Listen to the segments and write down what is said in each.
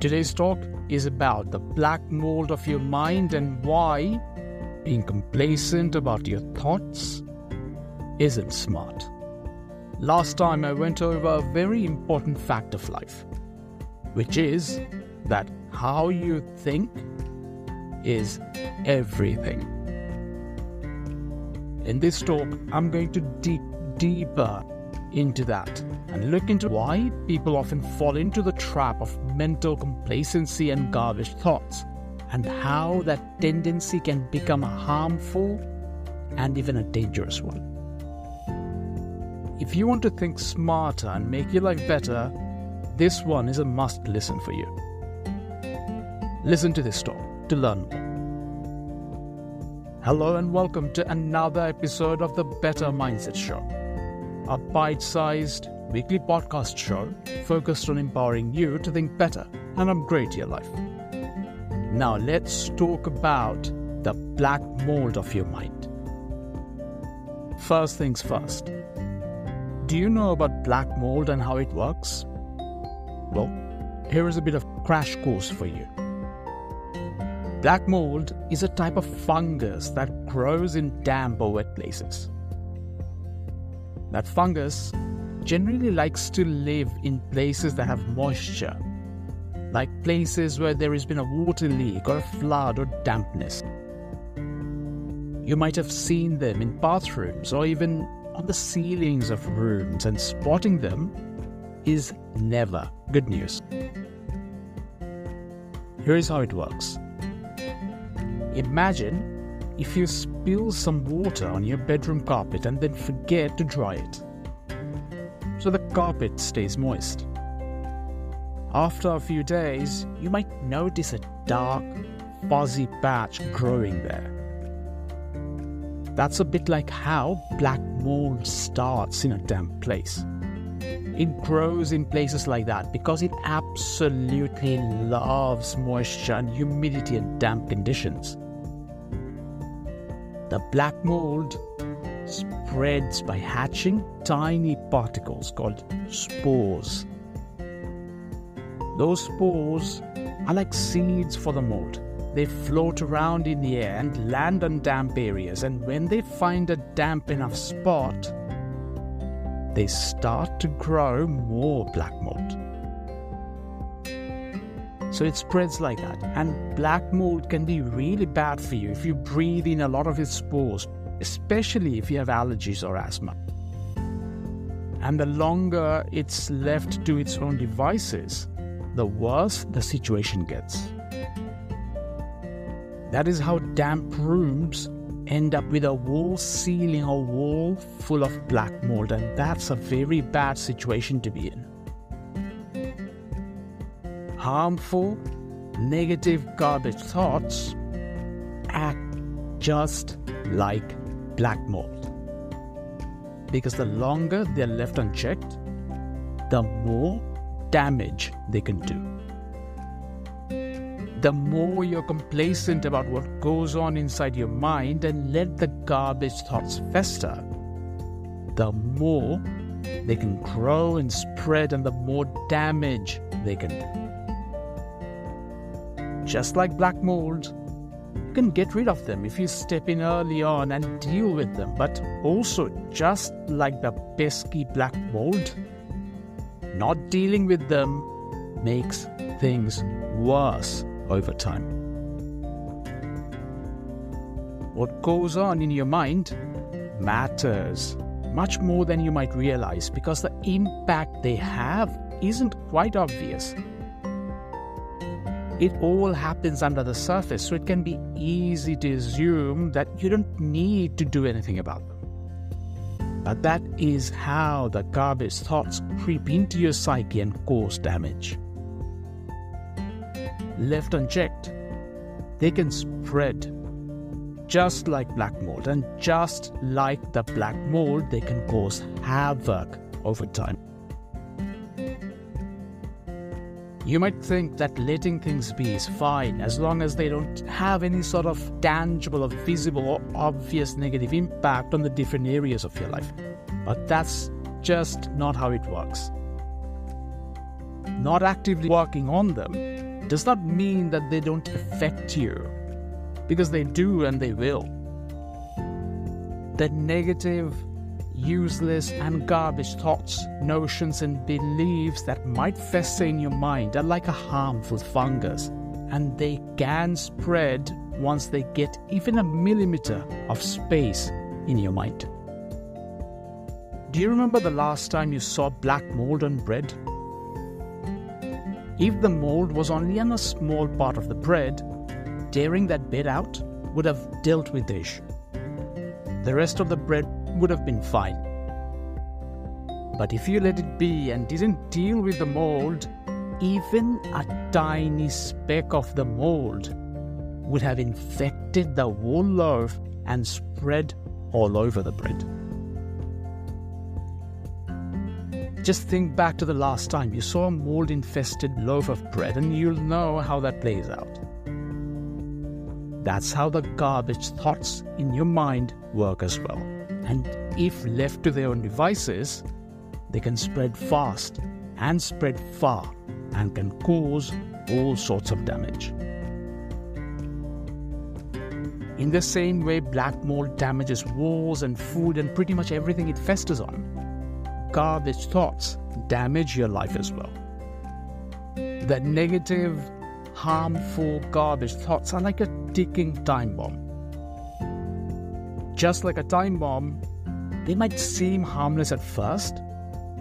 Today's talk is about the black mold of your mind and why being complacent about your thoughts isn't smart. Last time I went over a very important fact of life, which is that how you think is everything. In this talk, I'm going to dig deeper into that and look into why people often fall into the trap of mental complacency and garbage thoughts, and how that tendency can become a harmful and even a dangerous one. If you want to think smarter and make your life better, this one is a must listen for you. Listen to this talk to learn more. Hello and welcome to another episode of the Better Mindset Show, a bite sized weekly podcast show focused on empowering you to think better and upgrade your life. Now, let's talk about the black mold of your mind. First things first. Do you know about black mold and how it works? Well, here is a bit of crash course for you. Black mold is a type of fungus that grows in damp or wet places. That fungus generally likes to live in places that have moisture, like places where there has been a water leak or a flood or dampness. You might have seen them in bathrooms or even on the ceilings of rooms, and spotting them is never good news. Here is how it works Imagine if you spill some water on your bedroom carpet and then forget to dry it. So the carpet stays moist. After a few days, you might notice a dark, fuzzy patch growing there. That's a bit like how black mold starts in a damp place. It grows in places like that because it absolutely loves moisture and humidity and damp conditions. The black mold spreads by hatching tiny particles called spores. Those spores are like seeds for the mold. They float around in the air and land on damp areas, and when they find a damp enough spot, they start to grow more black mold. So it spreads like that. And black mold can be really bad for you if you breathe in a lot of its spores, especially if you have allergies or asthma. And the longer it's left to its own devices, the worse the situation gets. That is how damp rooms end up with a wall ceiling or wall full of black mold, and that's a very bad situation to be in. Harmful, negative garbage thoughts act just like black mold. Because the longer they're left unchecked, the more damage they can do the more you're complacent about what goes on inside your mind and let the garbage thoughts fester, the more they can grow and spread and the more damage they can do. Just like black mold, you can get rid of them if you step in early on and deal with them, but also just like the pesky black mold, not dealing with them makes things worse over time. What goes on in your mind matters much more than you might realize because the impact they have isn't quite obvious. It all happens under the surface, so it can be easy to assume that you don't need to do anything about them. But that is how the garbage thoughts creep into your psyche and cause damage left unchecked, they can spread just like black mold. And just like the black mold, they can cause havoc over time. You might think that letting things be is fine as long as they don't have any sort of tangible or visible or obvious negative impact on the different areas of your life. But that's just not how it works. Not actively working on them does not mean that they don't affect you, because they do and they will. The negative, useless, and garbage thoughts, notions, and beliefs that might fester in your mind are like a harmful fungus, and they can spread once they get even a millimeter of space in your mind. Do you remember the last time you saw black mold on bread? If the mold was only on a small part of the bread, tearing that bit out would have dealt with the issue. The rest of the bread would have been fine. But if you let it be and didn't deal with the mold, even a tiny speck of the mold would have infected the whole loaf and spread all over the bread. Just think back to the last time you saw a mold infested loaf of bread and you'll know how that plays out. That's how the garbage thoughts in your mind work as well. And if left to their own devices, they can spread fast and spread far and can cause all sorts of damage. In the same way, black mold damages walls and food and pretty much everything it festers on garbage thoughts damage your life as well. The negative, harmful garbage thoughts are like a ticking time bomb. Just like a time bomb, they might seem harmless at first,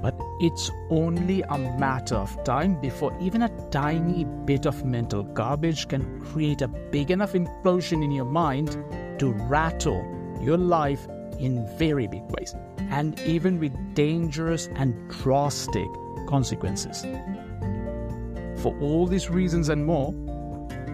but it's only a matter of time before even a tiny bit of mental garbage can create a big enough implosion in your mind to rattle your life in very big ways and even with dangerous and drastic consequences. For all these reasons and more,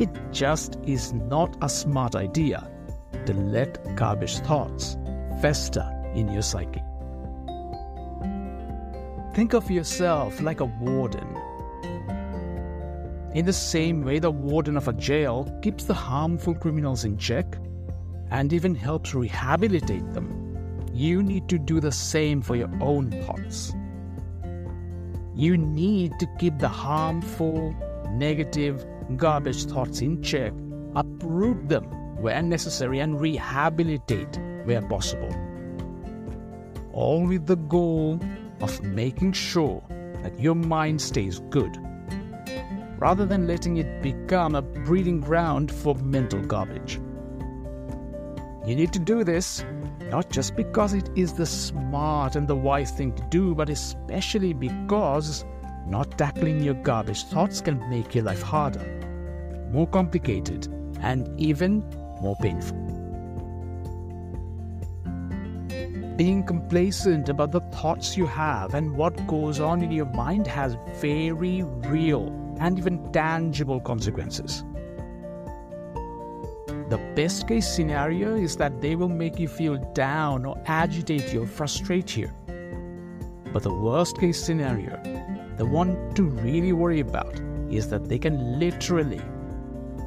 it just is not a smart idea to let garbage thoughts fester in your psyche. Think of yourself like a warden. In the same way, the warden of a jail keeps the harmful criminals in check and even helps rehabilitate them you need to do the same for your own thoughts. You need to keep the harmful, negative, garbage thoughts in check, uproot them where necessary, and rehabilitate where possible. All with the goal of making sure that your mind stays good, rather than letting it become a breeding ground for mental garbage. You need to do this not just because it is the smart and the wise thing to do, but especially because not tackling your garbage thoughts can make your life harder, more complicated, and even more painful. Being complacent about the thoughts you have and what goes on in your mind has very real and even tangible consequences. The best case scenario is that they will make you feel down or agitate you or frustrate you. But the worst case scenario, the one to really worry about, is that they can literally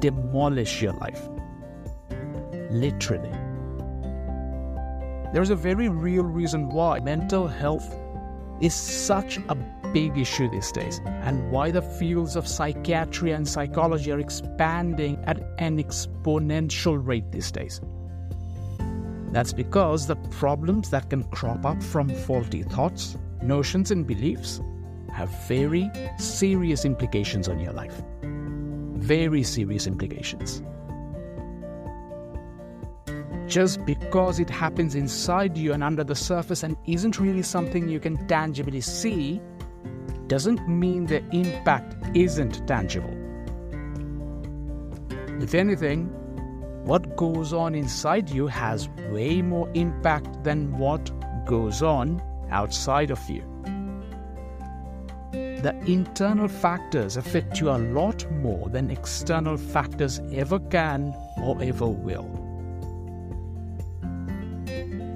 demolish your life. Literally. There's a very real reason why mental health is such a big issue these days, and why the fields of psychiatry and psychology are expanding at an exponential rate these days. That's because the problems that can crop up from faulty thoughts, notions, and beliefs have very serious implications on your life. Very serious implications. Just because it happens inside you and under the surface and isn't really something you can tangibly see doesn't mean the impact isn't tangible. If anything, what goes on inside you has way more impact than what goes on outside of you. The internal factors affect you a lot more than external factors ever can or ever will.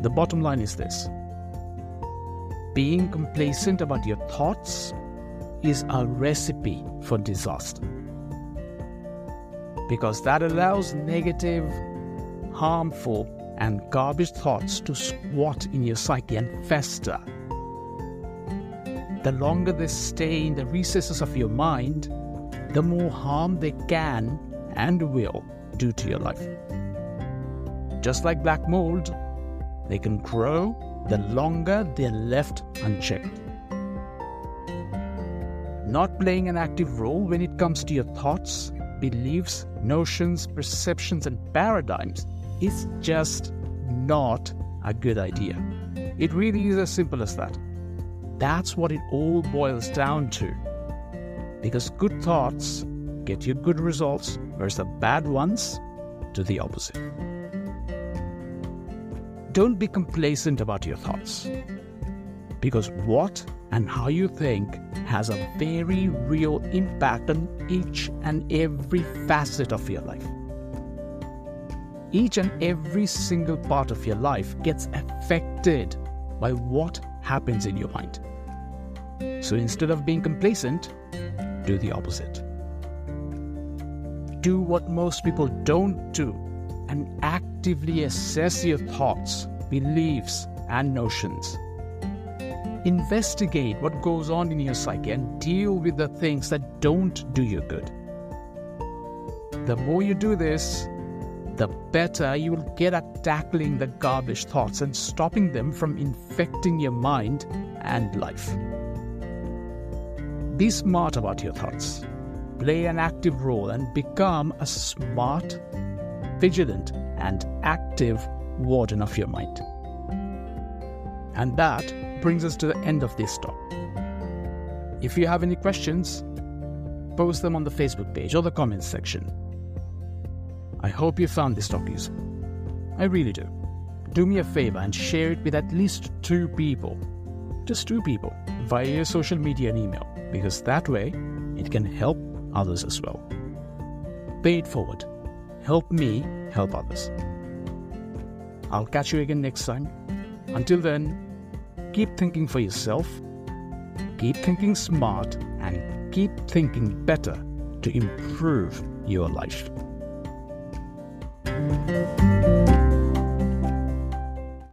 The bottom line is this being complacent about your thoughts is a recipe for disaster. Because that allows negative, harmful, and garbage thoughts to squat in your psyche and fester. The longer they stay in the recesses of your mind, the more harm they can and will do to your life. Just like black mold, they can grow the longer they're left unchecked. Not playing an active role when it comes to your thoughts, beliefs, notions, perceptions, and paradigms is just not a good idea. It really is as simple as that. That's what it all boils down to. Because good thoughts get you good results, whereas the bad ones do the opposite. Don't be complacent about your thoughts. Because what and how you think has a very real impact on each and every facet of your life. Each and every single part of your life gets affected by what happens in your mind. So instead of being complacent, do the opposite. Do what most people don't do and actively assess your thoughts, beliefs, and notions. Investigate what goes on in your psyche and deal with the things that don't do you good. The more you do this, the better you will get at tackling the garbage thoughts and stopping them from infecting your mind and life. Be smart about your thoughts. Play an active role and become a smart, vigilant, and active warden of your mind. And that brings us to the end of this talk. If you have any questions, post them on the Facebook page or the comments section. I hope you found this talk useful. I really do. Do me a favor and share it with at least two people. Just two people via your social media and email because that way it can help others as well. Pay it forward. Help me help others. I'll catch you again next time. Until then, keep thinking for yourself, keep thinking smart, and keep thinking better to improve your life.